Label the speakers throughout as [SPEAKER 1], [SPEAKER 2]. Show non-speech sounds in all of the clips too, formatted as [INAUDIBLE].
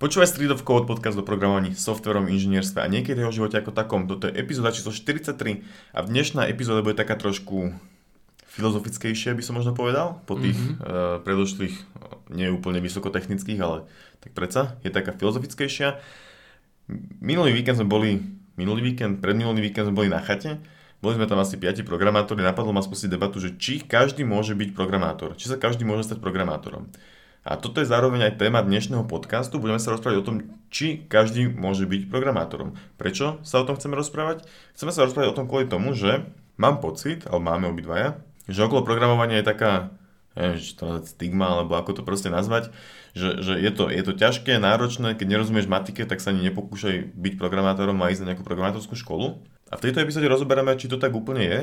[SPEAKER 1] Počúvaj Street of Code podcast o programovaní, softverom, inžinierstve a niekedy o živote ako takom. Toto je epizóda číslo 43 a dnešná epizóda bude taká trošku filozofickejšia, by som možno povedal, po tých mm-hmm. uh, predošlých, nie úplne vysokotechnických, ale tak predsa, je taká filozofickejšia. Minulý víkend sme boli, minulý víkend, predminulý víkend sme boli na chate, boli sme tam asi 5 programátori, napadlo ma spustiť debatu, že či každý môže byť programátor, či sa každý môže stať programátorom. A toto je zároveň aj téma dnešného podcastu. Budeme sa rozprávať o tom, či každý môže byť programátorom. Prečo sa o tom chceme rozprávať? Chceme sa rozprávať o tom kvôli tomu, že mám pocit, alebo máme obidvaja, že okolo programovania je taká neviem, či to stigma, alebo ako to proste nazvať, že, že je, to, je to ťažké, náročné, keď nerozumieš matike, tak sa ani nepokúšaj byť programátorom a ísť na nejakú programátorskú školu. A v tejto epizóde rozoberieme, či to tak úplne je,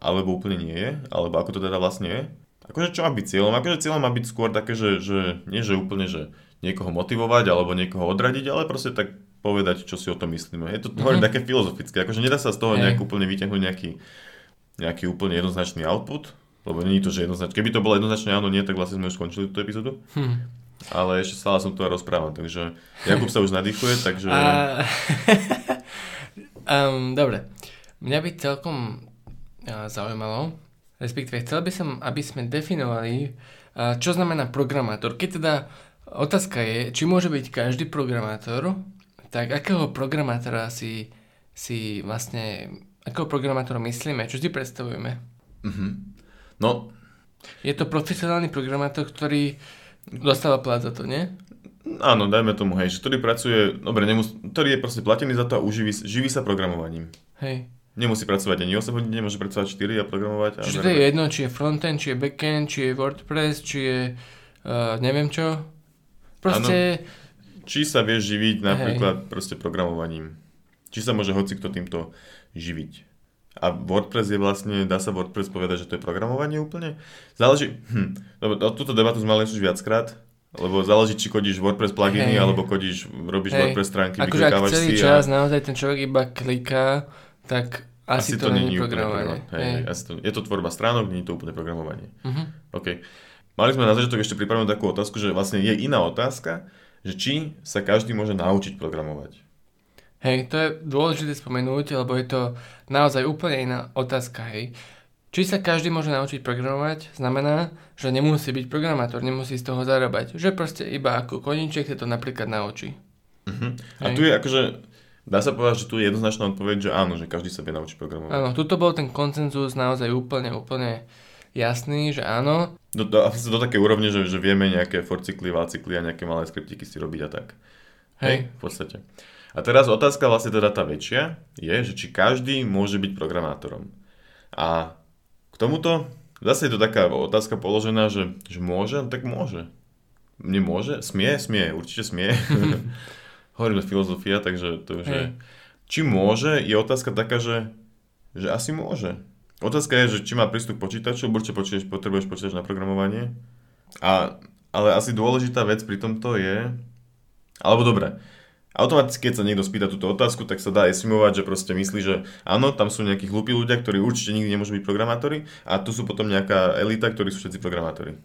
[SPEAKER 1] alebo úplne nie je, alebo ako to teda vlastne je. Akože čo má byť cieľom? Akože cieľom má byť skôr také, že, že nie že úplne, že niekoho motivovať alebo niekoho odradiť, ale proste tak povedať, čo si o tom myslíme. Je to mm-hmm. hovorím také filozofické, akože nedá sa z toho nejak úplne vyťahnuť nejaký, nejaký úplne jednoznačný output, lebo je to, že jednoznačné. Keby to bolo jednoznačne áno, nie, tak vlastne sme už skončili túto epizódu. Hm. Ale ešte stále som tu a rozprávam, takže Jakub sa už nadýchuje, takže... A... [LAUGHS]
[SPEAKER 2] um, dobre. Mňa by celkom uh, zaujímalo, respektíve chcel by som, aby sme definovali, čo znamená programátor. Keď teda otázka je, či môže byť každý programátor, tak akého programátora si, si vlastne, akého programátora myslíme, čo si predstavujeme?
[SPEAKER 1] Mm-hmm. No.
[SPEAKER 2] Je to profesionálny programátor, ktorý dostáva plat za to, nie?
[SPEAKER 1] Áno, dajme tomu, hej, že ktorý pracuje, dobre, nemus- ktorý je proste platený za to a uživí, živí sa programovaním.
[SPEAKER 2] Hej.
[SPEAKER 1] Nemusí pracovať ani 8 hodín, nemôže pracovať 4 a programovať. A
[SPEAKER 2] Čiže to je jedno, či je frontend, či je backend, či je WordPress, či je uh, neviem čo. Proste... Ano.
[SPEAKER 1] Či sa vieš živiť napríklad Hej. proste programovaním. Či sa môže hoci kto týmto živiť. A WordPress je vlastne, dá sa WordPress povedať, že to je programovanie úplne? Záleží, hm, túto debatu sme mali už viackrát, lebo záleží, či kodíš WordPress pluginy, hey. alebo kodíš, robíš hey. WordPress stránky,
[SPEAKER 2] akože ak celý si čas a... naozaj ten človek iba kliká tak asi, asi to, to není programovanie.
[SPEAKER 1] Hej, hej. Asi to, je to tvorba stránok, nie je to úplne programovanie. Uh-huh. OK. Mali sme na začiatok ešte pripravenú takú otázku, že vlastne je iná otázka, že či sa každý môže naučiť programovať.
[SPEAKER 2] Hej, to je dôležité spomenúť, lebo je to naozaj úplne iná otázka, hej. Či sa každý môže naučiť programovať, znamená, že nemusí byť programátor, nemusí z toho zarábať. Že proste iba ako koníček sa to napríklad naučí.
[SPEAKER 1] Uh-huh. A tu je akože Dá sa povedať, že tu je jednoznačná odpoveď, že áno, že každý sa vie naučiť programovať.
[SPEAKER 2] Áno, tuto bol ten koncenzus naozaj úplne, úplne jasný, že áno.
[SPEAKER 1] Do, do, do také úrovne, že, že vieme nejaké for cykly, cykly a nejaké malé skriptiky si robiť a tak. Hej. Hej, v podstate. A teraz otázka vlastne teda tá väčšia je, že či každý môže byť programátorom. A k tomuto zase je to taká otázka položená, že, že môže, no tak môže. Nemôže? Smie? Smie, určite smie. [LAUGHS] hovoríme filozofia, takže to už je... Či môže, je otázka taká, že, že asi môže. Otázka je, že či má prístup k počítaču, určite počítač, potrebuješ počítač na programovanie. A, ale asi dôležitá vec pri tomto je, alebo dobre, automaticky, keď sa niekto spýta túto otázku, tak sa dá estimovať, že proste myslí, že áno, tam sú nejakí hlupí ľudia, ktorí určite nikdy nemôžu byť programátori a tu sú potom nejaká elita, ktorí sú všetci programátori.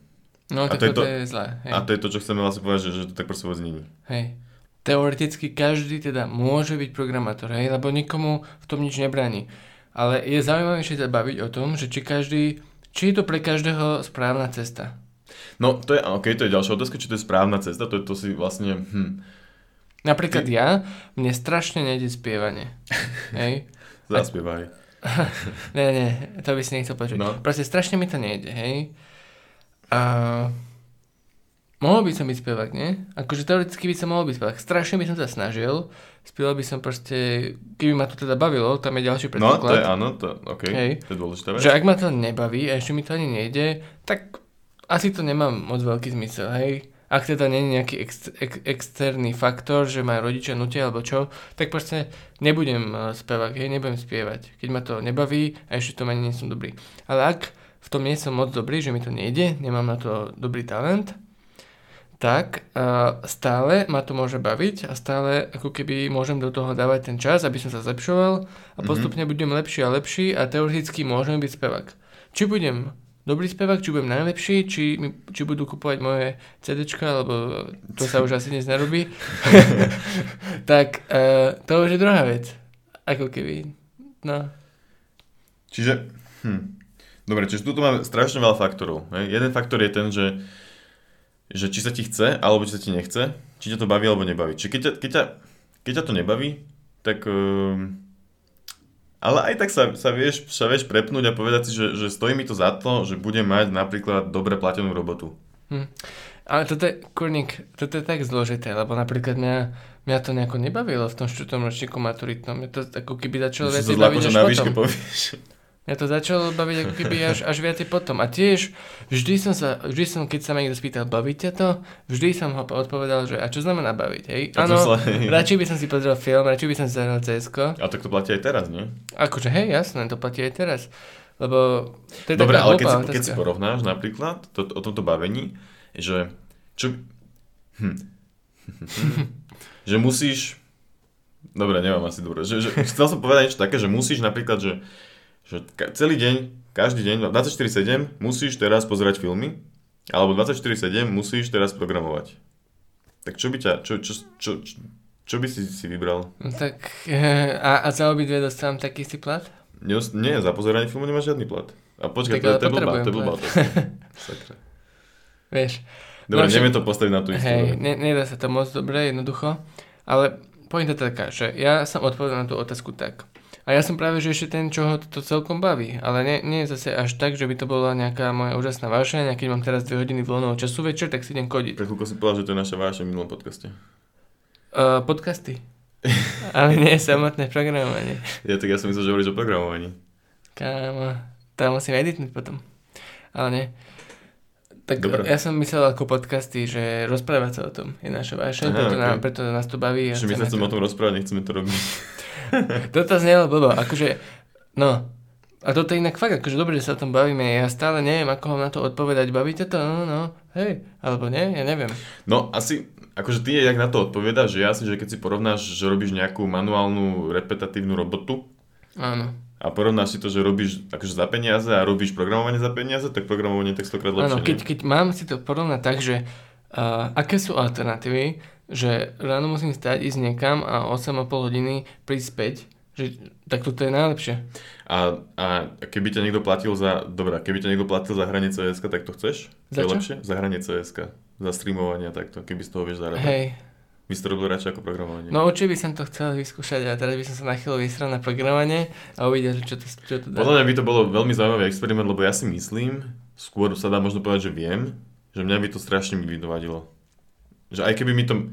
[SPEAKER 2] No, a to, je to, je zlé.
[SPEAKER 1] Hej. A to je to, čo chceme vlastne povedať, že, že to tak proste vôbec není.
[SPEAKER 2] Hej teoreticky každý teda môže byť programátor, hej, lebo nikomu v tom nič nebráni. Ale je zaujímavejšie sa baviť o tom, že či každý, či je to pre každého správna cesta.
[SPEAKER 1] No, to je, ok, to je ďalšia otázka, či to je správna cesta, to je to si vlastne, hm.
[SPEAKER 2] Napríklad Ty... ja, mne strašne nejde spievanie. [LAUGHS] Hej.
[SPEAKER 1] Zaspievaj. [LAUGHS]
[SPEAKER 2] ne, ne, to by si nechcel počuť. No. Proste strašne mi to nejde, hej. A Mohol by som byť spevák, nie? Akože teoreticky by som mohol byť spevák. Strašne by som sa snažil. Spieval by som proste, keby ma to teda bavilo, tam je ďalší predpoklad.
[SPEAKER 1] No, to je áno, to, OK, Hej. to je dôležité.
[SPEAKER 2] Že ak ma to nebaví a ešte mi to ani nejde, tak asi to nemá moc veľký zmysel, hej. Ak teda nie je nejaký ex, ex, externý faktor, že ma rodičia nutia alebo čo, tak proste nebudem uh, spevák, hej, nebudem spievať. Keď ma to nebaví a ešte to ani nie som dobrý. Ale ak v tom nie som moc dobrý, že mi to nejde, nemám na to dobrý talent, tak uh, stále ma to môže baviť a stále ako keby môžem do toho dávať ten čas, aby som sa zlepšoval a mhm. postupne mm-hmm. budem lepší a lepší a teoreticky môžem byť spevák. Či budem dobrý spevák, či budem najlepší, či, mi, či budú kupovať moje CDčka, lebo to sa [LAUGHS] už asi dnes nerobí. [LAUGHS] tak uh, to už je druhá vec. Ako keby, no.
[SPEAKER 1] Čiže, hm. Dobre, čiže tu máme strašne veľa faktorov. Hej. Jeden faktor je ten, že, že či sa ti chce, alebo či sa ti nechce, či ťa to baví, alebo nebaví. Čiže keď ťa, keď ťa, keď ťa to nebaví, tak... Uh, ale aj tak sa, sa, vieš, sa vieš prepnúť a povedať si, že, že stojí mi to za to, že budem mať napríklad dobre platenú robotu.
[SPEAKER 2] Hm. Ale toto je, kurník, toto je tak zložité, lebo napríklad mňa, mňa to nejako nebavilo v tom štvrtom ročníku maturitnom. Mňa to ako keby začalo viacej baviť až potom. Povieš. Mňa to začalo baviť ako keby až, až viacej potom. A tiež vždy som sa, vždy som, keď sa ma niekto spýtal, bavíte to? Vždy som ho odpovedal, že a čo znamená baviť, hej? Áno, radšej by som si pozrel film, radšej by som si zahral CSK.
[SPEAKER 1] A tak to platí aj teraz, nie?
[SPEAKER 2] Akože hej, jasné, to platí aj teraz. Lebo to je
[SPEAKER 1] Dobre, ale keď si, keď si porovnáš napríklad to, o tomto bavení, že čo... Hm. [LAUGHS] že musíš... Dobre, nemám asi dobre. Že, že, chcel som povedať niečo také, že musíš napríklad, že že celý deň, každý deň, 24-7 musíš teraz pozerať filmy, alebo 24-7 musíš teraz programovať. Tak čo by ťa, čo, čo, čo, čo, čo by si si vybral?
[SPEAKER 2] No tak [LAUGHS] a, a za obidve dostávam taký si plat?
[SPEAKER 1] Nie, nie, za pozeranie filmu nemáš žiadny plat. A počkaj, to, to je blbá, to je blbá. [LAUGHS] Sakra.
[SPEAKER 2] Vieš.
[SPEAKER 1] Dobre, no, neviem to postaviť na tú istú.
[SPEAKER 2] Hej, ne, nedá sa to moc dobre, jednoducho. Ale pointa taká, že ja som odpovedal na tú otázku tak. A ja som práve, že ešte ten, čo ho to celkom baví. Ale nie, nie je zase až tak, že by to bola nejaká moja úžasná vášeň. A keď mám teraz 2 hodiny voľného času večer, tak si idem kodiť.
[SPEAKER 1] Tak si povedal, že to je naša vášeň v minulom podcaste.
[SPEAKER 2] Uh, podcasty. [LAUGHS] ale nie samotné programovanie.
[SPEAKER 1] Ja tak ja som myslel, že hovoríš o programovaní.
[SPEAKER 2] Kámo, to musím editnúť potom. Ale nie. Tak Dobre. ja som myslel ako podcasty, že rozprávať sa o tom je naša vášeň, preto, okay. nám, preto nás to baví.
[SPEAKER 1] Čiže my sa chceme o tom rozprávať, nechceme to robiť. [LAUGHS]
[SPEAKER 2] Toto znelo blbo, akože, no, a toto je inak fakt, akože dobre, že sa o tom bavíme, ja stále neviem, ako vám na to odpovedať, bavíte to, no, no, hej, alebo nie, ja neviem.
[SPEAKER 1] No, asi, akože ty jak na to odpovedáš, že ja si, že keď si porovnáš, že robíš nejakú manuálnu, repetatívnu robotu,
[SPEAKER 2] Áno.
[SPEAKER 1] A porovnáš si to, že robíš akože za peniaze a robíš programovanie za peniaze, tak programovanie tak stokrát lepšie.
[SPEAKER 2] Áno, keď, keď mám si to porovnať tak, že uh, aké sú alternatívy, že ráno musím stať, ísť niekam a 8,5 hodiny prísť späť, že, tak toto je najlepšie.
[SPEAKER 1] A, a keby ťa niekto platil za, dobrá, keby ťa niekto platil za hranie CS, tak to chceš?
[SPEAKER 2] Za čo?
[SPEAKER 1] lepšie? Za hranie CS, za streamovanie takto, keby z toho vieš zarábať.
[SPEAKER 2] Hej.
[SPEAKER 1] By si to robil radšej ako programovanie?
[SPEAKER 2] No určite by som to chcel vyskúšať a teraz by som sa na chvíľu vysral na programovanie a uvidel, čo to, čo to
[SPEAKER 1] dá. Podľa mňa by to bolo veľmi zaujímavý experiment, lebo ja si myslím, skôr sa dá možno povedať, že viem, že mňa by to strašne mi vadilo. Že aj keby mi to...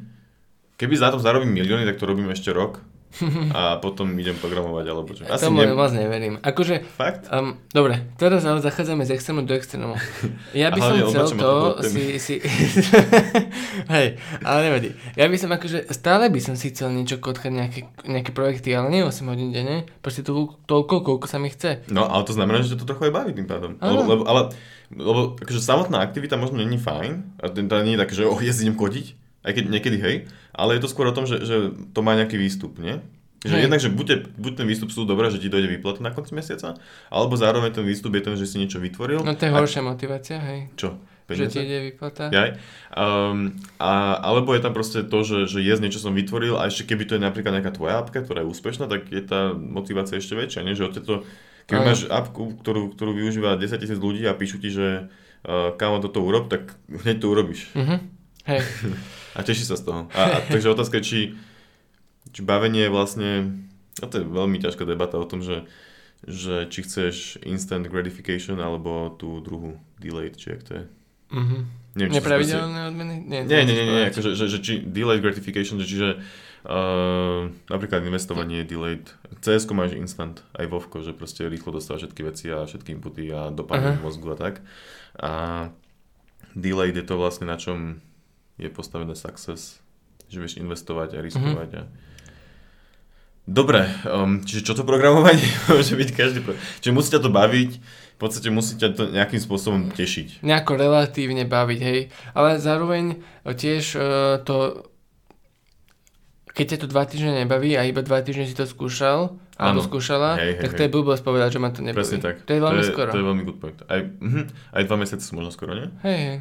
[SPEAKER 1] Keby za to zarobím milióny, tak to robím ešte rok a potom idem programovať alebo čo.
[SPEAKER 2] Asi Tomu ne... moc neverím. Akože,
[SPEAKER 1] Fakt?
[SPEAKER 2] Um, dobre, teraz ale zachádzame z extrému do extrému. Ja by som chcel to si... si... [LAUGHS] Hej, ale nevadí. Ja by som akože, stále by som si chcel niečo kotkať, nejaké, nejaké projekty, ale nie 8 hodín denne, proste to, toľko, koľko sa mi chce.
[SPEAKER 1] No, ale to znamená, že to trochu aj baví tým pádom. Lebo, lebo, ale, lebo akože samotná aktivita možno není fajn, a to nie je tak, že oh, jezdím kodiť, aj keď niekedy hej, ale je to skôr o tom, že, že to má nejaký výstup, nie? Že hej. jednak, že buď, buď ten výstup sú dobré, že ti dojde výplata na konci mesiaca, alebo zároveň ten výstup je ten, že si niečo vytvoril.
[SPEAKER 2] No to je horšia a... motivácia, hej.
[SPEAKER 1] Čo?
[SPEAKER 2] Peniaze? Že ti ide výplata.
[SPEAKER 1] Jaj. Um, a, alebo je tam proste to, že, že jesť niečo som vytvoril a ešte keby to je napríklad nejaká tvoja apka, ktorá je úspešná, tak je tá motivácia ešte väčšia, nie? Že to, keby máš apku, ktorú, ktorú využíva 10 tisíc ľudí a píšu ti, že uh, kámo toto urob, tak hneď to urobíš.
[SPEAKER 2] Uh-huh. Hej. [LAUGHS]
[SPEAKER 1] A teší sa z toho. A, a takže otázka je, či, či bavenie je vlastne, no to je veľmi ťažká debata o tom, že, že či chceš instant gratification alebo tú druhú delayed, či jak to je.
[SPEAKER 2] Mm-hmm. Neviem, Nepravidelné odmeny?
[SPEAKER 1] Nie, nie, nie, nie, nie akože, že, že, či delayed gratification, že čiže uh, napríklad investovanie je delayed. cs máš instant, aj Vovko, že proste rýchlo dostáva všetky veci a všetky inputy a dopadne uh-huh. mozgu a tak. A delayed je to vlastne na čom je postavené success, že vieš investovať a riskovať. Mm-hmm. A... Dobre, um, čiže čo to programovanie [LAUGHS] môže byť každý pro... Čiže musí ťa to baviť, v podstate musí ťa to nejakým spôsobom tešiť.
[SPEAKER 2] Nejako relatívne baviť, hej. Ale zároveň tiež uh, to keď ťa to dva týždne nebaví a iba dva týždne si to skúšal, alebo skúšala,
[SPEAKER 1] Hej, hej,
[SPEAKER 2] tak to je blbosť povedať, že ma to nebaví.
[SPEAKER 1] Presne tak.
[SPEAKER 2] To je veľmi
[SPEAKER 1] to je,
[SPEAKER 2] skoro.
[SPEAKER 1] To je veľmi good point. Aj, mhm, aj dva mesiace sú možno skoro, nie?
[SPEAKER 2] Hej, hej.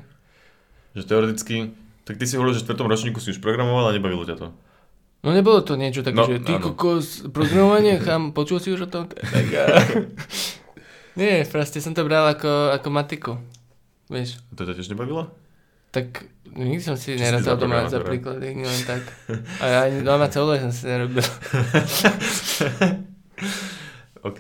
[SPEAKER 1] Že teoreticky, tak ty si hovoril, že v štvrtom ročníku si už programoval a nebavilo ťa to.
[SPEAKER 2] No nebolo to niečo také,
[SPEAKER 1] No,
[SPEAKER 2] že ty
[SPEAKER 1] áno.
[SPEAKER 2] kokos, programovanie, chám, počul si už o tom? [LAUGHS] Tak, a... Nie, proste som to bral ako, ako matiku. Vieš,
[SPEAKER 1] To ťa tiež nebavilo?
[SPEAKER 2] tak nikdy som si nerazal
[SPEAKER 1] za
[SPEAKER 2] doma za
[SPEAKER 1] programátora?
[SPEAKER 2] príklady, len tak. [LAUGHS] A ja ani doma celé som si nerobil. [LAUGHS]
[SPEAKER 1] OK.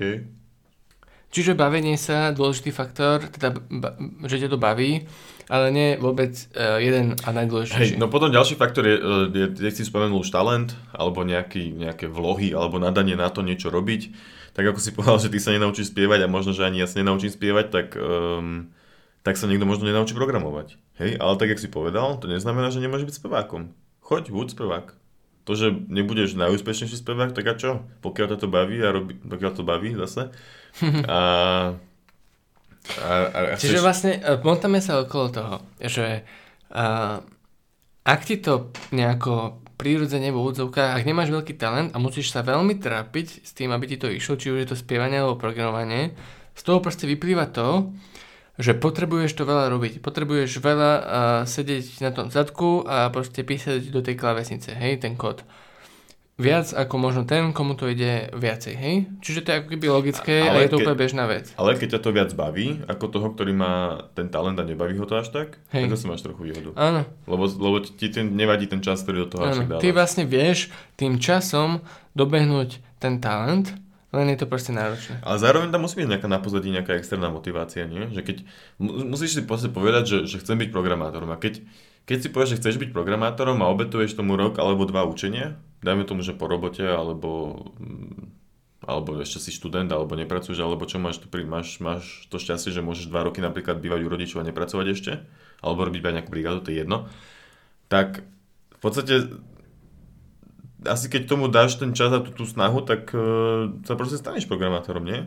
[SPEAKER 2] Čiže bavenie sa, dôležitý faktor, teda, ba, že ťa to baví, ale nie vôbec uh, jeden a najdôležitejší.
[SPEAKER 1] Hej, no potom ďalší faktor je, e, je, je si spomenul už talent, alebo nejaký, nejaké vlohy, alebo nadanie na to niečo robiť. Tak ako si povedal, že ty sa nenaučíš spievať a možno, že ani ja sa nenaučím spievať, tak, um, tak sa niekto možno nenaučí programovať. Hej, ale tak, jak si povedal, to neznamená, že nemôžeš byť spevákom. Choď, buď spevák. To, že nebudeš najúspešnejší spevák, tak a čo? Pokiaľ to baví a robí, pokiaľ to baví zase. A, a, a, a
[SPEAKER 2] Čiže vlastne uh, montame sa okolo toho, že uh, ak ti to nejako prírodzene v úvodzovkách, ak nemáš veľký talent a musíš sa veľmi trápiť s tým, aby ti to išlo, či už je to spievanie alebo programovanie, z toho proste vyplýva to, že potrebuješ to veľa robiť. Potrebuješ veľa uh, sedieť na tom zadku a proste písať do tej klávesnice, hej, ten kód. Viac ako možno ten, komu to ide viacej, hej? Čiže to je ako keby logické a,
[SPEAKER 1] Ale
[SPEAKER 2] je to
[SPEAKER 1] ke-
[SPEAKER 2] úplne bežná vec.
[SPEAKER 1] Ale keď ťa to viac baví, ako toho, ktorý má ten talent a nebaví ho to až tak,
[SPEAKER 2] Hej.
[SPEAKER 1] tak zase máš trochu výhodu.
[SPEAKER 2] Áno.
[SPEAKER 1] Lebo, lebo ti ten, nevadí ten čas, ktorý do toho
[SPEAKER 2] Áno,
[SPEAKER 1] dávaš.
[SPEAKER 2] ty vlastne vieš tým časom dobehnúť ten talent, len je to proste náročné.
[SPEAKER 1] Ale zároveň tam musí byť nejaká na pozadí nejaká externá motivácia, nie? Že keď, mu- musíš si proste povedať, že, že chcem byť programátorom a keď, keď si povieš, že chceš byť programátorom a obetuješ tomu rok alebo dva učenia, dajme tomu, že po robote alebo, mm, alebo ešte si študent alebo nepracuješ, alebo čo máš, tu máš, máš to šťastie, že môžeš dva roky napríklad bývať u rodičov a nepracovať ešte, alebo robiť iba nejakú brigádu, to je jedno, tak v podstate asi keď tomu dáš ten čas a tú, tú snahu, tak uh, sa proste staneš programátorom, nie?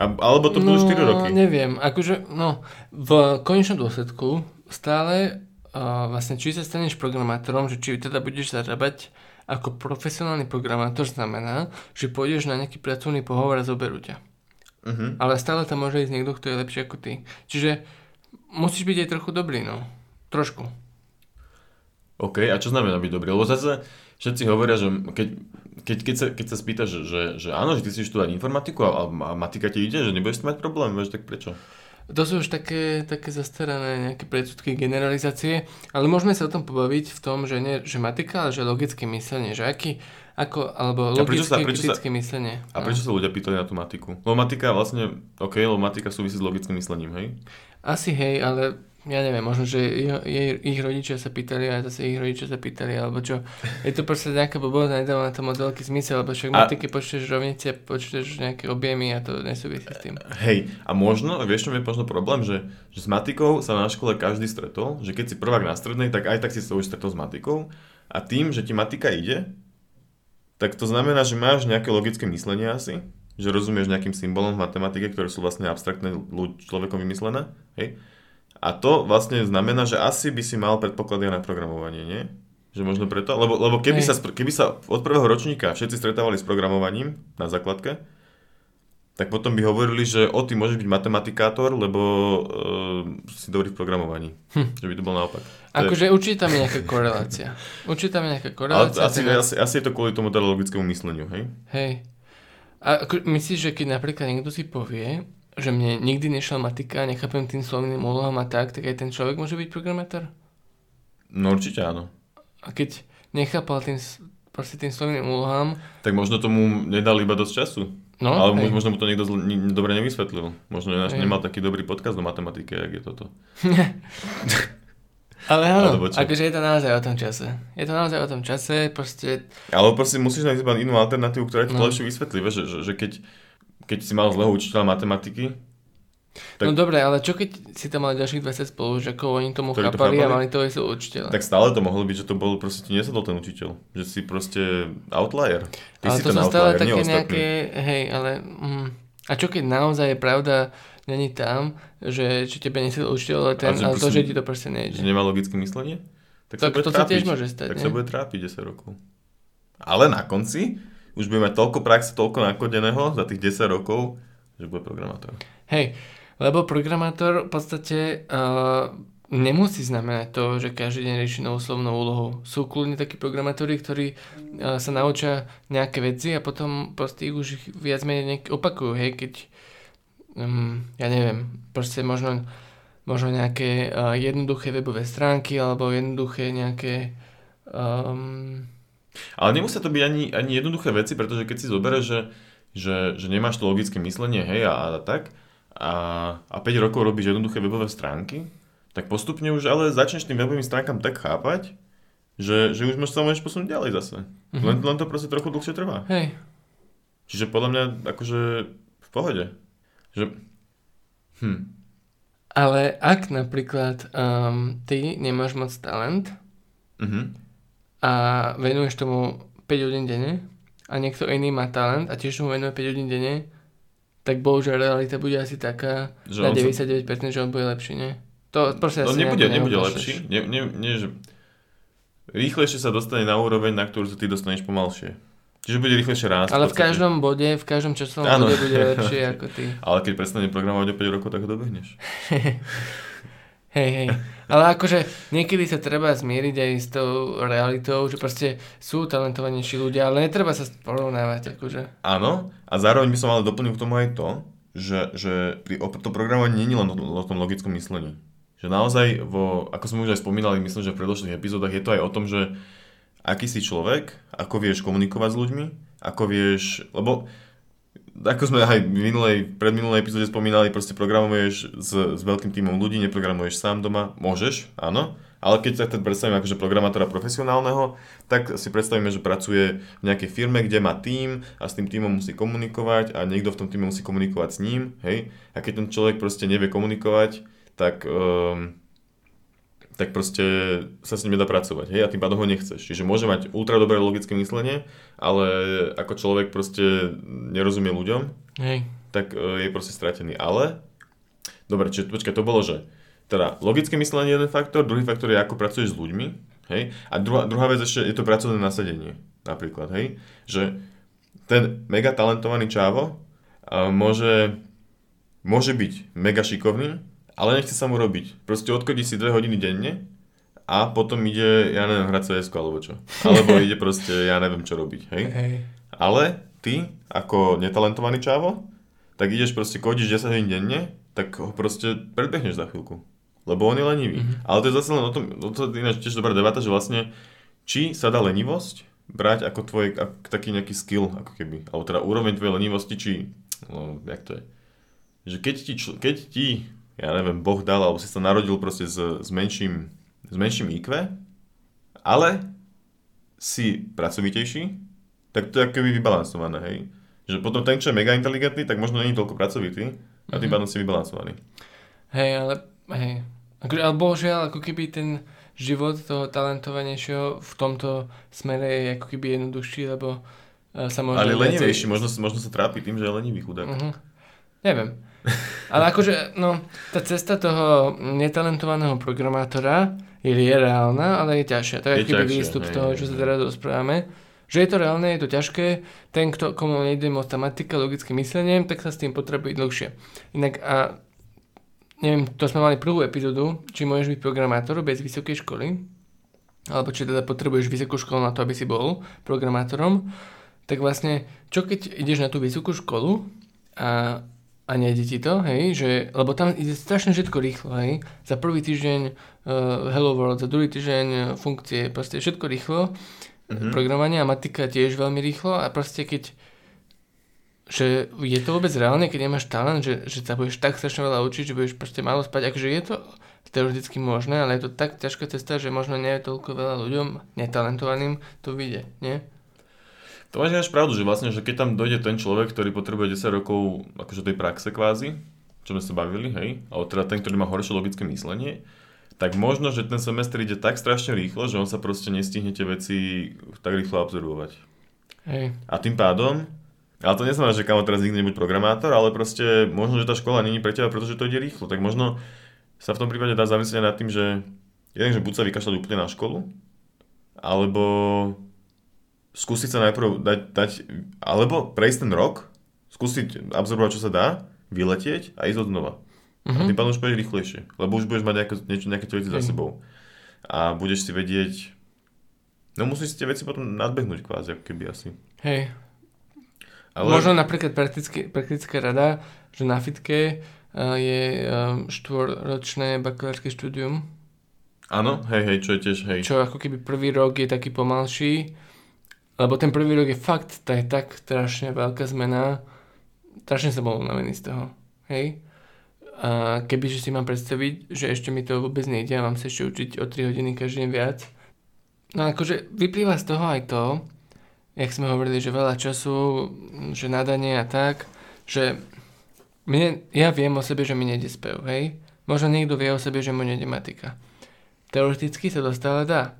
[SPEAKER 1] A, alebo to budú 4 roky.
[SPEAKER 2] neviem, akože, no, v konečnom dôsledku stále uh, vlastne, či sa staneš programátorom, že či teda budeš zarábať ako profesionálny programátor znamená, že pôjdeš na nejaký pracovný pohovor a zoberú ťa.
[SPEAKER 1] Uh-huh.
[SPEAKER 2] Ale stále tam môže ísť niekto, kto je lepší ako ty. Čiže musíš byť aj trochu dobrý, no. Trošku.
[SPEAKER 1] OK, a čo znamená byť dobrý? Lebo zase všetci hovoria, že keď, keď, keď, sa, keď sa spýtaš, že, že, že áno, že ty si študovať informatiku a, a matika ti ide, že nebudeš mať problém, vieš, tak prečo?
[SPEAKER 2] To sú už také, také zastarané nejaké predsudky, generalizácie, ale môžeme sa o tom pobaviť v tom, že nie, že matika, ale že logické myslenie, že aký, ako, alebo
[SPEAKER 1] A prečo sa-
[SPEAKER 2] logické,
[SPEAKER 1] prečo sa-
[SPEAKER 2] kritické myslenie.
[SPEAKER 1] A
[SPEAKER 2] no.
[SPEAKER 1] prečo sa ľudia pýtali na tú matiku? Lebo matika vlastne, OK, lebo matika súvisí s logickým myslením, hej?
[SPEAKER 2] Asi hej, ale ja neviem, možno, že ich, ich rodičia sa pýtali a zase ich rodičia sa pýtali, alebo čo. Je to proste nejaká blbosť, nedáva na to moc veľký zmysel, lebo však
[SPEAKER 1] A-
[SPEAKER 2] matike počítaš rovnice, počítaš nejaké objemy a to nesúvisí s tým.
[SPEAKER 1] Hej, a možno, vieš, čo je možno problém, že, že s matikou sa na škole každý stretol, že keď si prvák na strednej, tak aj tak si sa už stretol s matikou a tým, že ti matika ide, tak to znamená, že máš nejaké logické myslenie asi, že rozumieš nejakým symbolom v matematike, ktoré sú vlastne abstraktné človekom vymyslené, hej? A to vlastne znamená, že asi by si mal predpoklady na programovanie, nie? Že možno preto, lebo, lebo keby,
[SPEAKER 2] Hej.
[SPEAKER 1] sa, keby sa od prvého ročníka všetci stretávali s programovaním na základke, tak potom by hovorili, že o, ty môžeš byť matematikátor, lebo uh, si dobrý v programovaní.
[SPEAKER 2] Hm.
[SPEAKER 1] Že by to bol naopak. To je-
[SPEAKER 2] Akože určite tam je nejaká korelácia. Určite tam je nejaká
[SPEAKER 1] ale
[SPEAKER 2] korelácia.
[SPEAKER 1] asi,
[SPEAKER 2] teda-
[SPEAKER 1] asi, asi je to kvôli tomu teda logickému mysleniu, hej?
[SPEAKER 2] Hej. A myslíš, že keď napríklad niekto si povie, že mne nikdy nešla matika, nechápem tým slovným úlohom a tak, tak aj ten človek môže byť programátor?
[SPEAKER 1] No určite áno.
[SPEAKER 2] A keď nechápal tým, proste tým slovným úlohám,
[SPEAKER 1] Tak možno tomu nedal iba dosť času.
[SPEAKER 2] no,
[SPEAKER 1] ale
[SPEAKER 2] hej.
[SPEAKER 1] možno mu to niekto zl- ni- dobre nevysvetlil. Možno
[SPEAKER 2] Hej.
[SPEAKER 1] nemal taký dobrý podcast do matematiky, jak je toto. [LAUGHS]
[SPEAKER 2] Ale áno, akože je to naozaj o tom čase. Je to naozaj o tom čase, proste,
[SPEAKER 1] Ale proste musíš nájsť iba inú alternatívu, ktorá ti to
[SPEAKER 2] No.
[SPEAKER 1] lepšie vysvetlí. Že, že, že keď, keď si mal zlého učiteľa matematiky, Tak-
[SPEAKER 2] no dobre, ale čo keď si tam mal ďalších 20 spolužiakov, oni tomu
[SPEAKER 1] Ktorí to
[SPEAKER 2] chápali a
[SPEAKER 1] chápali?
[SPEAKER 2] mali to aj sú učiteľa.
[SPEAKER 1] tak stále to mohlo byť, že to bol proste ti nesadol ten učiteľ. Že si proste outlier. Ty
[SPEAKER 2] ale
[SPEAKER 1] si
[SPEAKER 2] to
[SPEAKER 1] ten outlier,
[SPEAKER 2] také
[SPEAKER 1] ostatní.
[SPEAKER 2] nejaké, hej, ale... Mm, a čo keď naozaj je pravda, není tam, že či tebe nesil učiteľ, ale, ten,
[SPEAKER 1] že
[SPEAKER 2] ale to, že ti to proste
[SPEAKER 1] Že
[SPEAKER 2] nejde.
[SPEAKER 1] nemá logické myslenie? tak,
[SPEAKER 2] Tak
[SPEAKER 1] bude
[SPEAKER 2] to sa tiež
[SPEAKER 1] trápiť.
[SPEAKER 2] môže stať,
[SPEAKER 1] Tak
[SPEAKER 2] nie?
[SPEAKER 1] sa bude trápiť 10 rokov. Ale na konci už bude mať toľko praxe, toľko nakodeného za tých 10 rokov, že bude programátor.
[SPEAKER 2] Hej, lebo programátor v podstate uh, nemusí znamenať to, že každý deň rieši novú slovnou úlohu. Sú kľudne takí programátori, ktorí uh, sa naučia nejaké veci a potom proste ich už ich viac menej opakujú, hej, keď um, ja neviem, proste možno, možno nejaké uh, jednoduché webové stránky alebo jednoduché nejaké um,
[SPEAKER 1] Ale nemusia to byť ani, ani jednoduché veci, pretože keď si zoberieš, že, že, že nemáš to logické myslenie, hej, a, a tak, a, a 5 rokov robíš jednoduché webové stránky, tak postupne už ale začneš tým webovým stránkam tak chápať, že, že už môžeš sa môžeš posunúť ďalej zase.
[SPEAKER 2] Mhm.
[SPEAKER 1] Len, len to proste trochu dlhšie trvá.
[SPEAKER 2] hej,
[SPEAKER 1] Čiže podľa mňa akože v pohode. Že... Hm.
[SPEAKER 2] ale ak napríklad um, ty nemáš moc talent,
[SPEAKER 1] Mhm.
[SPEAKER 2] A venuješ tomu 5 hodín denne a niekto iný má talent a tiež mu venuje 5 hodín denne, tak bohužiaľ realita bude asi taká
[SPEAKER 1] Že
[SPEAKER 2] na
[SPEAKER 1] on sa-
[SPEAKER 2] 99%, že on bude lepší, nie? To proste
[SPEAKER 1] No
[SPEAKER 2] asi
[SPEAKER 1] nebude,
[SPEAKER 2] nejako
[SPEAKER 1] nebude
[SPEAKER 2] neopošleš.
[SPEAKER 1] lepší. Nie, nie, nie, že... Rýchlejšie sa dostane na úroveň, na ktorú sa ty dostaneš pomalšie. Čiže bude rýchlejšie rásť.
[SPEAKER 2] Ale v
[SPEAKER 1] podstate.
[SPEAKER 2] každom bode, v každom časovom
[SPEAKER 1] Áno.
[SPEAKER 2] bode bude lepšie [LAUGHS] ako ty.
[SPEAKER 1] Ale keď prestane programovať o 5 rokov, tak ho dobehneš. [LAUGHS]
[SPEAKER 2] Hej, hej. Ale akože niekedy sa treba zmieriť aj s tou realitou, že proste sú talentovanejší ľudia, ale netreba sa porovnávať, akože.
[SPEAKER 1] Áno, a zároveň by som ale doplnil k tomu aj to, že, že pri, o, to programovanie nie je len o tom logickom myslení. Že naozaj, vo, ako sme už aj spomínali, myslím, že v predošlých epizódach je to aj o tom, že aký si človek, ako vieš komunikovať s ľuďmi, ako vieš, lebo ako sme aj v minulej, predminulej epizóde spomínali, proste programuješ s, s veľkým tímom ľudí, neprogramuješ sám doma, môžeš, áno, ale keď sa teda predstavíme akože programátora profesionálneho, tak si predstavíme, že pracuje v nejakej firme, kde má tím a s tým tímom musí komunikovať a niekto v tom týme musí komunikovať s ním, hej, a keď ten človek proste nevie komunikovať, tak, um, tak proste sa s ním nedá pracovať, hej, a tým pádom ho nechceš. Čiže môže mať ultra dobré logické myslenie, ale ako človek proste nerozumie ľuďom,
[SPEAKER 2] Hej.
[SPEAKER 1] tak e, je proste stratený. Ale, dobre, čiže počkaj, to bolo, že teda logické myslenie je jeden faktor, druhý faktor je ako pracuješ s ľuďmi, hej, a druhá, druhá vec ešte je to pracovné nasadenie, napríklad, hej, že ten mega talentovaný čávo a môže, môže byť mega šikovný, ale nechce sa mu robiť. Proste odkodí si 2 hodiny denne a potom ide, ja neviem, hrať cs alebo čo. Alebo ide proste, ja neviem, čo robiť, hej.
[SPEAKER 2] Hej.
[SPEAKER 1] Ale ty, ako netalentovaný čávo, tak ideš proste kodiš 10 hodín denne, tak ho proste predbehneš za chvíľku. Lebo on je lenivý.
[SPEAKER 2] Mhm.
[SPEAKER 1] Ale to je zase len o tom, to je ináč tiež dobrá debata, že vlastne či sa dá lenivosť brať ako tvoj, ako taký nejaký skill, ako keby, alebo teda úroveň tvojej lenivosti, či, no, jak to je, že keď ti, čl- keď ti ja neviem, Boh dal, alebo si sa narodil proste s, s menším, s menším IQ, ale si pracovitejší, tak to je ako keby vybalansované, hej. Že potom ten, čo je mega inteligentný, tak možno není toľko pracovitý a tým
[SPEAKER 2] Mhm.
[SPEAKER 1] pádom si vybalansovaný.
[SPEAKER 2] Hej, ale, hej. Akože, ale bohužiaľ, ako keby ten život toho talentovanejšieho v tomto smere je ako keby jednoduchší, lebo uh, sa možno...
[SPEAKER 1] Ale lenivejší, možno, možno sa trápi tým, že je lenivý chudák.
[SPEAKER 2] Uh-huh. Neviem. Ale akože, no, tá cesta toho netalentovaného programátora je, je reálna, ale je ťažšia. To je,
[SPEAKER 1] Je
[SPEAKER 2] keby výstup z
[SPEAKER 1] hej,
[SPEAKER 2] toho, čo sa teraz rozprávame. Že je to reálne, je to ťažké. Ten, kto, komu nejde moc tematika, logické myslenie, tak sa s tým potrebuje dlhšie. Inak a neviem, to sme mali prvú epizódu, či môžeš byť programátor bez vysokej školy, alebo či teda potrebuješ vysokú školu na to, aby si bol programátorom, tak vlastne, čo keď ideš na tú vysokú školu a, a nejde ti to, hej, že, lebo tam ide strašne všetko rýchlo, hej, za prvý týždeň uh, Hello World, za druhý týždeň uh, funkcie, proste všetko rýchlo,
[SPEAKER 1] Mhm.
[SPEAKER 2] mm-hmm. programovanie a matika tiež veľmi rýchlo a proste keď že je to vôbec reálne, keď nemáš talent, že, že sa budeš tak strašne veľa učiť, že budeš proste málo spať, akože je to teoreticky možné, ale je to tak ťažká cesta, že možno nie je toľko veľa ľuďom netalentovaným to vyjde, nie?
[SPEAKER 1] To máš ináč pravdu, že vlastne, že keď tam dojde ten človek, ktorý potrebuje 10 rokov akože tej praxe kvázi, čo sme sa bavili, hej, alebo teda ten, ktorý má horšie logické myslenie, tak možno, že ten semestr ide tak strašne rýchlo, že on sa proste nestihne tie veci tak rýchlo absorbovať.
[SPEAKER 2] Hej.
[SPEAKER 1] A tým pádom, ale to neznamená, že kamo teraz nikdy nebuď programátor, ale proste možno, že tá škola není pre teba, pretože to ide rýchlo. Tak možno sa v tom prípade dá zamyslieť nad tým, že jeden, že buď sa vykašľať úplne na školu, alebo skúsiť sa najprv dať, dať, alebo prejsť ten rok, skúsiť absorbovať, čo sa dá, vyletieť a ísť od znova. Uh-huh. A tým pádom už pôjdeš rýchlejšie, lebo už budeš mať nejaké, niečo, nejaké veci za sebou. A budeš si vedieť, no musíš si tie veci potom nadbehnúť kvázi, ako keby asi.
[SPEAKER 2] Hej. Ale... Možno napríklad praktické, praktická rada, že na fitke uh, je um, štvorročné bakalárske štúdium.
[SPEAKER 1] Áno, hej, hej, čo je tiež, hej.
[SPEAKER 2] Čo ako keby prvý rok je taký pomalší, lebo ten prvý rok je fakt, je tak strašne veľká zmena, strašne sa bol unavený z toho, hej. A kebyže si mám predstaviť, že ešte mi to vôbec nejde a mám sa ešte učiť o 3 hodiny každý deň viac. No akože vyplýva z toho aj to, jak sme hovorili, že veľa času, že nadanie a tak, že mne, ja viem o sebe, že mi nejde spev, hej. Možno niekto vie o sebe, že mu nejde matika. Teoreticky sa to stále dá,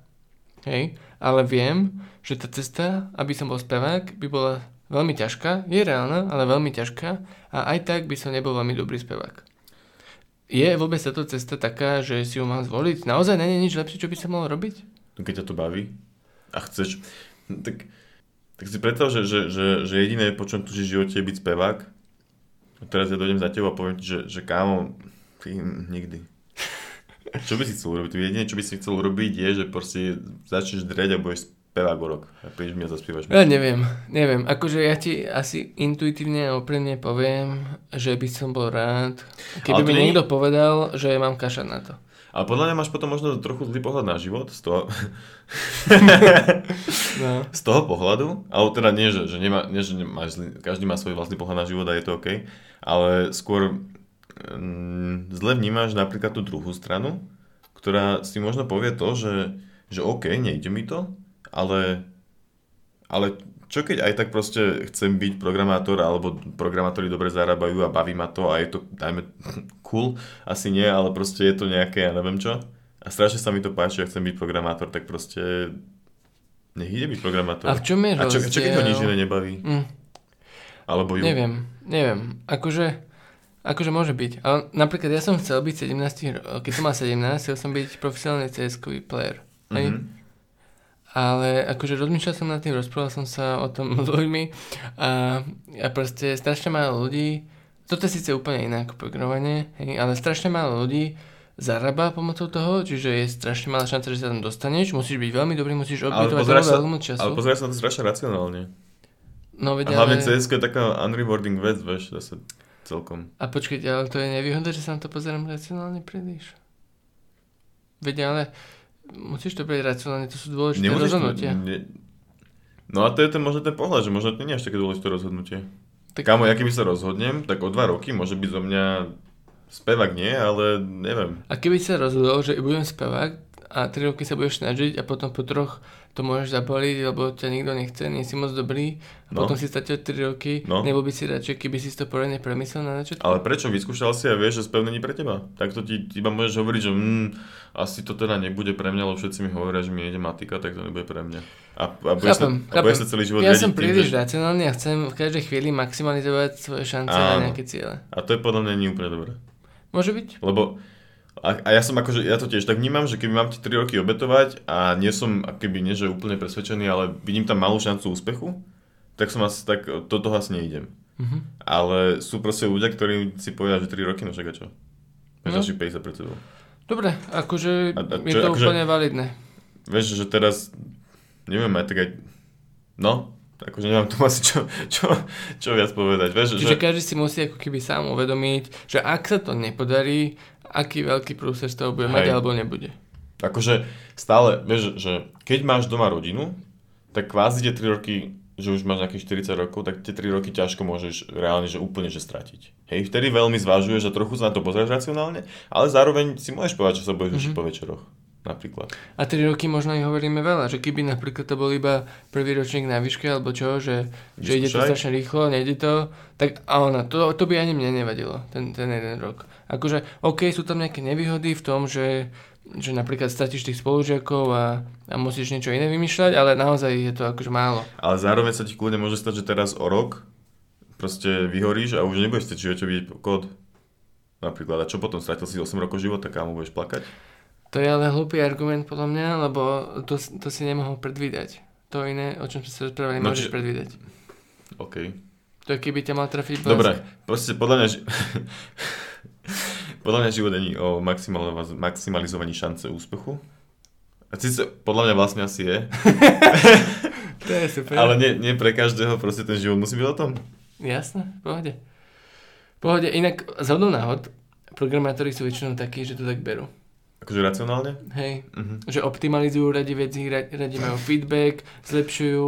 [SPEAKER 2] hej. Ale viem, že tá cesta, aby som bol spevák, by bola veľmi ťažká, je reálna, ale veľmi ťažká a aj tak by som nebol veľmi dobrý spevák. Je vôbec táto cesta taká, že si ju mám zvoliť? Naozaj nie je nič lepšie, čo by som mal robiť?
[SPEAKER 1] No keď ťa to baví a chceš, tak, tak si predstav, že, že, že, že jediné, po čom tužíš v živote je byť spevák. A teraz ja dojdem za tebou a poviem ti, že, že kámo, ty nikdy. Čo by si chcel urobiť? Jediné, čo by si chcel urobiť je, že proste začneš dreť a budeš spevák o rok. A prídeš mi a zaspievaš mi.
[SPEAKER 2] Ja neviem, neviem. Akože ja ti asi intuitívne a úprimne poviem, že by som bol rád, keby mi nie... niekto povedal, že mám kašať na to.
[SPEAKER 1] Ale podľa mňa máš potom možno trochu zlý pohľad na život z toho, [LAUGHS] no. [LAUGHS] z toho pohľadu, ale teda nie, že, že, nemá, nie, že nemáš zlý, každý má svoj vlastný pohľad na život a je to OK, ale skôr zle vnímaš napríklad tú druhú stranu, ktorá si možno povie to, že, že OK, nejde mi to, ale, ale čo keď aj tak proste chcem byť programátor, alebo programátori dobre zarábajú a baví ma to a je to, dajme, [LAUGHS] cool, asi nie, ale proste je to nejaké, ja neviem čo. A strašne sa mi to páči, a chcem byť programátor, tak proste nech ide byť programátor.
[SPEAKER 2] A v čom je
[SPEAKER 1] A čo, čo keď ho nič iné nebaví? Mm. Alebo ju?
[SPEAKER 2] Neviem, neviem. Akože, akože môže byť. Ale napríklad ja som chcel byť 17, keď som mal 17, chcel som byť profesionálny cs player. Mm-hmm ale akože rozmýšľal som nad tým, rozprával som sa o tom [LAUGHS] s ľuďmi a, a proste strašne málo ľudí, toto je síce úplne iné ako programovanie, hej, ale strašne málo ľudí zarába pomocou toho, čiže je strašne malá šanca, že sa tam dostaneš, musíš byť veľmi dobrý, musíš obýtovať veľmi času.
[SPEAKER 1] Ale pozeraj sa na to strašne racionálne.
[SPEAKER 2] No, vedia,
[SPEAKER 1] a hlavne ale... CS je taká unrewarding vec, vieš, zase celkom.
[SPEAKER 2] A počkajte, ale to je nevýhoda, že sa na to pozerám racionálne príliš. Vedia, ale musíš to brať racionálne, to sú dôležité Nemusíš rozhodnutia. To, ne...
[SPEAKER 1] No a to je ten možno ten pohľad, že možno to nie je až také dôležité rozhodnutie. Tak... Kámo, ja keby sa rozhodnem, tak o dva roky môže byť zo mňa spevák nie, ale neviem.
[SPEAKER 2] A keby sa rozhodol, že budem spevák a tri roky sa budeš snažiť a potom po troch to môžeš zabaliť, lebo ťa nikto nechce, nie si moc dobrý a no. potom si stratil 3 roky, no. nebol by si radšej, keby si to poriadne premyslel na začiatku.
[SPEAKER 1] Ale prečo? Vyskúšal si a vieš, že spev není pre teba. Tak to ti iba môžeš hovoriť, že mm, asi to teda nebude pre mňa, lebo všetci mi hovoria, že mi nejde matika, tak to nebude pre mňa. A, a bude, chápem, sa, a sa celý život
[SPEAKER 2] Ja som príliš že... racionálny a chcem v každej chvíli maximalizovať svoje šance Áno. na nejaké ciele.
[SPEAKER 1] A to je podľa mňa nie úplne dobré.
[SPEAKER 2] Môže byť.
[SPEAKER 1] Lebo a, a ja som akože, ja to tiež tak vnímam, že keby mám tie 3 roky obetovať a nie som keby nie, že úplne presvedčený, ale vidím tam malú šancu úspechu, tak som asi, tak do toho asi neidem. Mm-hmm. Ale sú proste ľudia, ktorí si povedia, že 3 roky, no však a čo? Máš no. ďalších 50 pred sebou.
[SPEAKER 2] Dobre, akože a, a čo, je to akože, úplne validné.
[SPEAKER 1] Vieš, že teraz, neviem, aj tak aj, no, akože nemám tu [LAUGHS] asi čo, čo, čo viac povedať. Vieš,
[SPEAKER 2] Čiže že... každý si musí ako keby sám uvedomiť, že ak sa to nepodarí, aký veľký prúser z toho bude Hej. mať alebo nebude.
[SPEAKER 1] Akože stále, vieš, že keď máš doma rodinu, tak kvázi tie 3 roky, že už máš nejakých 40 rokov, tak tie 3 roky ťažko môžeš reálne, že úplne že stratiť. Hej, vtedy veľmi zvažuješ a trochu sa na to pozrieš racionálne, ale zároveň si môžeš povedať, čo sa budeš mm-hmm. po večeroch napríklad.
[SPEAKER 2] A 3 roky možno ich hovoríme veľa, že keby napríklad to bol iba prvý ročník na výške alebo čo, že, že ide to strašne rýchlo, nejde to, tak áno, to, to by ani mne nevadilo, ten, ten jeden rok. Akože, OK, sú tam nejaké nevýhody v tom, že, že napríklad stratíš tých spolužiakov a, a musíš niečo iné vymýšľať, ale naozaj je to akože málo.
[SPEAKER 1] Ale zároveň sa ti kľudne môže stať, že teraz o rok proste vyhoríš a už nebudeš chcieť živote vidieť kód. Napríklad. A čo potom? Stratil si 8 rokov života, kámo budeš plakať?
[SPEAKER 2] To je ale hlúpy argument podľa mňa, lebo to, to si nemohol predvídať. To iné, o čom sme sa rozprávali,
[SPEAKER 1] No,
[SPEAKER 2] môžeš
[SPEAKER 1] či-
[SPEAKER 2] predvídať.
[SPEAKER 1] OK.
[SPEAKER 2] To je keby ťa mal trafiť blesk.
[SPEAKER 1] Dobre, proste podľa mňa... ži- [LAUGHS] podľa mňa život není o maximaliz- maximalizovaní šance úspechu. A síce podľa mňa vlastne asi je, [LAUGHS]
[SPEAKER 2] To je super.
[SPEAKER 1] ale nie, nie pre každého proste ten život musí byť o tom.
[SPEAKER 2] Jasné, pohode. Pohode, inak z hodou náhod, programátori sú väčšinou takí, že to tak berú.
[SPEAKER 1] Akože racionálne?
[SPEAKER 2] Hej,
[SPEAKER 1] Mhm.
[SPEAKER 2] že optimalizujú radi veci, ra- radi majú feedback, zlepšujú.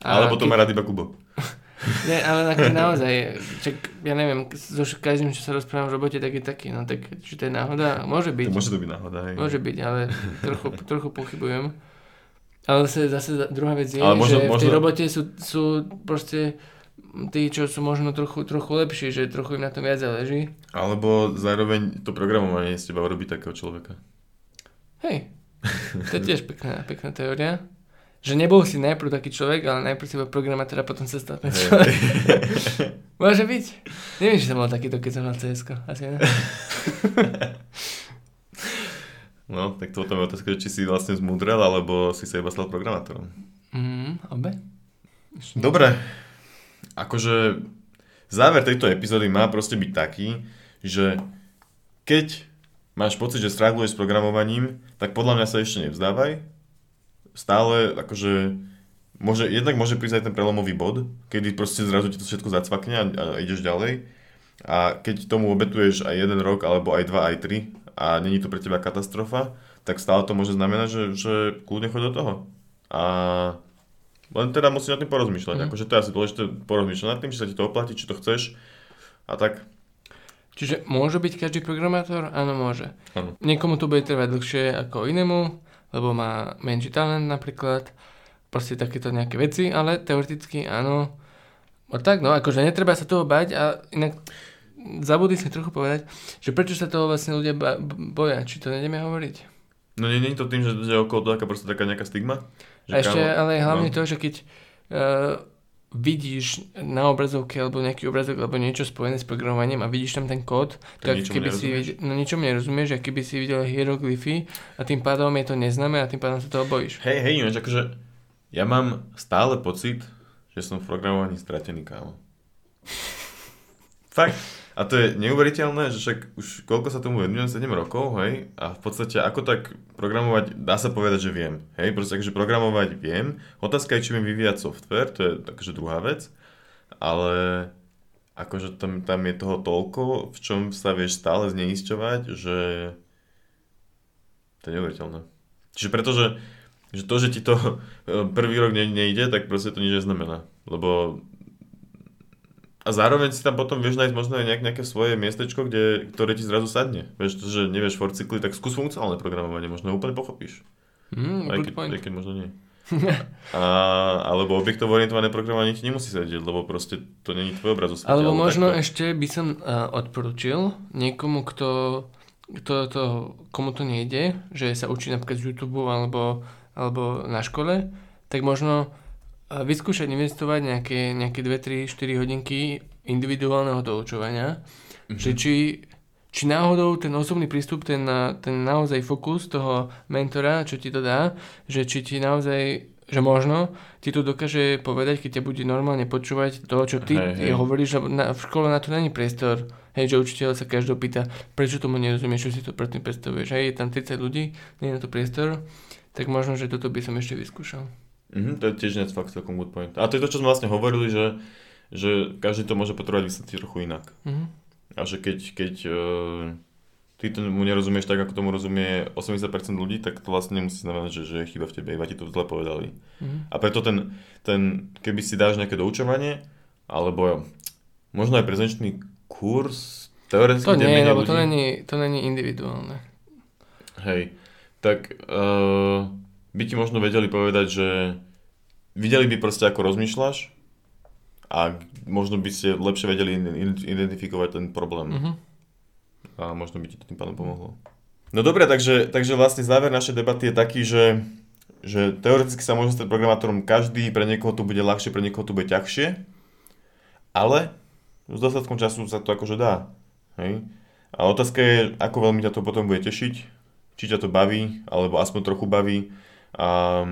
[SPEAKER 1] Ale potom má
[SPEAKER 2] keď-
[SPEAKER 1] rád iba Kubo. [LAUGHS]
[SPEAKER 2] Nie, ale na, naozaj, čak, ja neviem, so každým, čo sa rozprávam v robote, tak je taký, no tak, či to je náhoda, môže byť,
[SPEAKER 1] To môže to byť náhoda, hej.
[SPEAKER 2] môže byť, ale trochu, [LAUGHS] trochu pochybujem. Ale zase, zase druhá vec je,
[SPEAKER 1] Ale možno-
[SPEAKER 2] že v tej robote sú, sú proste tí, čo sú možno trochu, trochu lepší, že trochu im na tom viac záleží.
[SPEAKER 1] Alebo zároveň to programovanie z teba urobí takého človeka.
[SPEAKER 2] Hej, to je tiež pekná, pekná teória. Že nebol si najprv taký človek, ale najprv si bol programátor a potom sa stal ten človek. [LAUGHS] Môže byť. Neviem, či som mal takýto, keď som mal cs Asi ne.
[SPEAKER 1] No, tak to potom je otázka, či si vlastne zmúdrel, alebo si sa iba stal programátorom.
[SPEAKER 2] Mm, obe?
[SPEAKER 1] Dobre, akože záver tejto epizódy má proste byť taký, že keď máš pocit, že straguješ s programovaním, tak podľa mňa sa ešte nevzdávaj. Stále akože môže, jednak môže prísť aj ten prelomový bod, kedy proste zrazu ti to všetko zacvakne a, a ideš ďalej. A keď tomu obetuješ aj jeden rok, alebo aj dva, aj tri a není to pre teba katastrofa, tak stále to môže znamenať, že, že kľudne choď do toho. A len teda musíš nad tým porozmýšľať.
[SPEAKER 2] Mhm.
[SPEAKER 1] Akože to je asi dôležité porozmýšľať nad tým, či sa ti to oplatí, či to chceš. A tak,
[SPEAKER 2] Čiže môže byť každý programátor? Áno, môže.
[SPEAKER 1] áno.
[SPEAKER 2] Niekomu to bude trvať dlhšie ako inému, lebo má menší talent napríklad. Proste takéto nejaké veci, ale teoreticky áno. No tak, no, akože netreba sa toho bať a inak zabudli sme trochu povedať, že prečo sa toho vlastne ľudia ba- boja, či to nejdeme hovoriť.
[SPEAKER 1] No nie, nie je to tým, že je okolo toho taká proste taká nejaká stigma?
[SPEAKER 2] A ešte,
[SPEAKER 1] kámo,
[SPEAKER 2] ale hlavne
[SPEAKER 1] no.
[SPEAKER 2] to, že keď uh, vidíš na obrazovke alebo nejaký obrazok alebo niečo spojené s programovaním a vidíš tam ten kód,
[SPEAKER 1] Tak
[SPEAKER 2] keby si videl, no ničomu nerozumieš, a keby si videl hieroglyfy a tým pádom je to neznáme a tým pádom sa toho bojíš.
[SPEAKER 1] Hej, hej, ináč akože ja mám stále pocit, že som v programovaní stratený, kámo. Fakt. A to je neuveriteľné, že však už koľko sa tomu venujem, 7 rokov, hej, a v podstate ako tak programovať, dá sa povedať, že viem, hej, proste akože programovať viem, otázka je, či viem vyvíjať software, to je akože druhá vec, ale akože tam, tam je toho toľko, v čom sa vieš stále zneisťovať, že to je neuveriteľné. Čiže pretože že to, že ti to [LAUGHS] prvý rok ne, nejde, tak proste to nič neznamená. Lebo a zároveň si tam potom vieš nájsť možno aj nejak, nejaké svoje miestečko, kde, ktoré ti zrazu sadne. Vieš, že nevieš for cykly, tak skús funkcionálne programovanie, možno úplne pochopíš.
[SPEAKER 2] Mm,
[SPEAKER 1] Aj keď, aj keď možno nie. [LAUGHS] A, alebo objektovo orientované programovanie ti nemusí sedieť, lebo proste to není tvoj obraz
[SPEAKER 2] Alebo možno
[SPEAKER 1] takto.
[SPEAKER 2] ešte by som uh, odporučil niekomu, kto, kto to, komu to nejde, že sa učí napríklad z YouTube alebo, alebo na škole, tak možno vyskúšať investovať nejaké, nejaké 2, 3, 4 hodinky individuálneho doučovania,
[SPEAKER 1] Mhm.
[SPEAKER 2] že či, či náhodou ten osobný prístup, ten, ten naozaj fokus toho mentora, čo ti to dá, že či ti naozaj, že možno ti to dokáže povedať, keď ťa bude normálne počúvať to, čo ty
[SPEAKER 1] Hej, hej.
[SPEAKER 2] hovoríš, na, v škole na to není priestor. Hej, že učiteľ sa každého pýta, prečo tomu nerozumieš, čo si to predtým predstavuješ. Hej, je tam 30 ľudí, nie je na to priestor, tak možno, že toto by som ešte vyskúšal.
[SPEAKER 1] Mhm, to je tiež net fakt celkom good point. A to je to, čo sme vlastne hovorili, že, že každý to môže potrebovať vysvetliť trochu inak.
[SPEAKER 2] Mhm.
[SPEAKER 1] A že keď, keď uh, ty tomu nerozumieš tak, ako tomu rozumie 80% ľudí, tak to vlastne nemusí znamenať, že, že je chyba v tebe, iba ti to zle povedali.
[SPEAKER 2] Mhm.
[SPEAKER 1] A preto ten, ten, keby si dáš nejaké doučovanie, alebo možno aj prezenčný kurz, teoreticky
[SPEAKER 2] To nie, lebo to
[SPEAKER 1] ľudí-
[SPEAKER 2] není, to není individuálne.
[SPEAKER 1] Hej, tak uh, by ti možno vedeli povedať, že videli by proste, ako rozmýšľaš a možno by ste lepšie vedeli identifikovať ten problém
[SPEAKER 2] Mhm.
[SPEAKER 1] a možno by ti to tým pádom pomohlo. No dobre, takže, takže vlastne záver našej debaty je taký, že, že teoreticky sa môže stať programátorom každý, pre niekoho to bude ľahšie, pre niekoho to bude ťažšie, ale s dostatkom času sa to akože dá. Hej? A otázka je, ako veľmi ťa to potom bude tešiť, či ťa to baví, alebo aspoň trochu baví. A,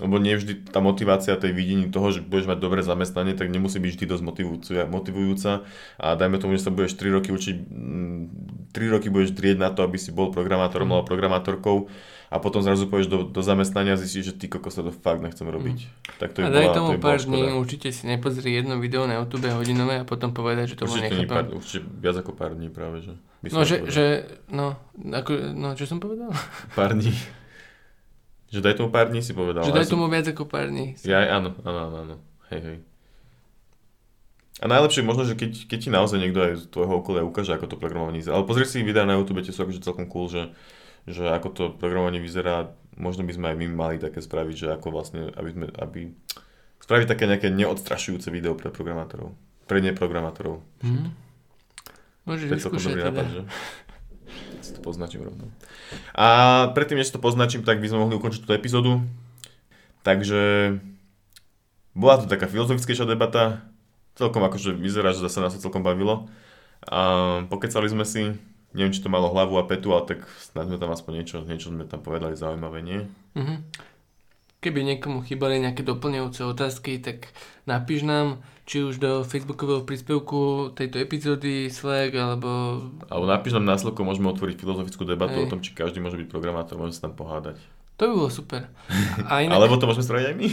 [SPEAKER 1] lebo nie vždy tá motivácia tej videní toho, že budeš mať dobré zamestnanie, tak nemusí byť vždy dosť motivujúca. A dajme tomu, že sa budeš 3 roky učiť, 3 mm, roky budeš drieť na to, aby si bol programátorom mm. alebo programátorkou a potom zrazu pôjdeš do, do zamestnania a zistíš, že ty kokos sa to fakt nechcem robiť. Mm. Tak to
[SPEAKER 2] a daj bola, tomu to pár dní, určite si nepozri jedno video na YouTube hodinové a potom povedať, že to určite nechápam.
[SPEAKER 1] Pár, určite viac ako pár dní práve, že?
[SPEAKER 2] No, že, že, no, ako, no, čo som povedal?
[SPEAKER 1] Pár dní. [LAUGHS] Že daj tomu pár dní si povedal.
[SPEAKER 2] Že daj tomu viac ako pár dní.
[SPEAKER 1] Ja, áno, áno, áno, áno. Hej, hej. A najlepšie možno, že keď, keď ti naozaj niekto aj z tvojho okolia ukáže, ako to programovanie vyzerá. Ale pozri si videa na YouTube, tie sú akože celkom cool, že, že ako to programovanie vyzerá. Možno by sme aj my mali také spraviť, že ako vlastne, aby sme, aby spraviť také nejaké neodstrašujúce video pre programátorov. Pre neprogramátorov.
[SPEAKER 2] Mm. Môžeš vyskúšať teda. Nápad, že? [LAUGHS]
[SPEAKER 1] Si to poznačím rovno. A predtým, než to poznačím, tak by sme mohli ukončiť túto epizódu. Takže bola to taká filozofickejšia debata. Celkom akože vyzerá, že zase nás to celkom bavilo. A pokecali sme si, neviem, či to malo hlavu a petu, ale tak snad sme tam aspoň niečo, niečo sme tam povedali zaujímavé, nie?
[SPEAKER 2] Mm-hmm. Keby niekomu chýbali nejaké doplňujúce otázky, tak napíš nám, či už do facebookového príspevku tejto epizódy Slack, alebo...
[SPEAKER 1] Alebo napíš nám následko, môžeme otvoriť filozofickú debatu Ej. o tom, či každý môže byť programátor, môžeme sa tam pohádať.
[SPEAKER 2] To by bolo super.
[SPEAKER 1] A inak... [LAUGHS] Alebo to môžeme spraviť aj my.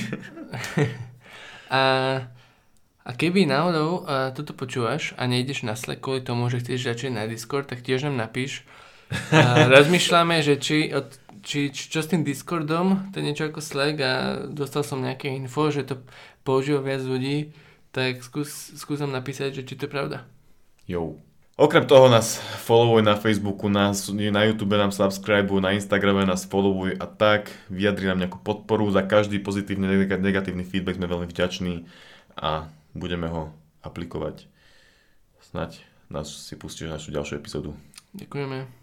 [SPEAKER 1] [LAUGHS]
[SPEAKER 2] a, a keby náhodou a toto počúvaš a nejdeš na Slack kvôli tomu, že chceš začať na Discord, tak tiež nám napíš. A [LAUGHS] rozmýšľame, že či od či, či čo s tým Discordom, to je niečo ako Slack a dostal som nejaké info, že to používa viac ľudí, tak skús, skúsam napísať, že či to je pravda.
[SPEAKER 1] Jo. Okrem toho nás followuj na Facebooku, na, na YouTube nám subscribe, na Instagrame nás followuj a tak. Vyjadri nám nejakú podporu. Za každý pozitívny, negatívny feedback sme veľmi vďační a budeme ho aplikovať. Snaď nás si pustíš našu ďalšiu epizódu.
[SPEAKER 2] Ďakujeme.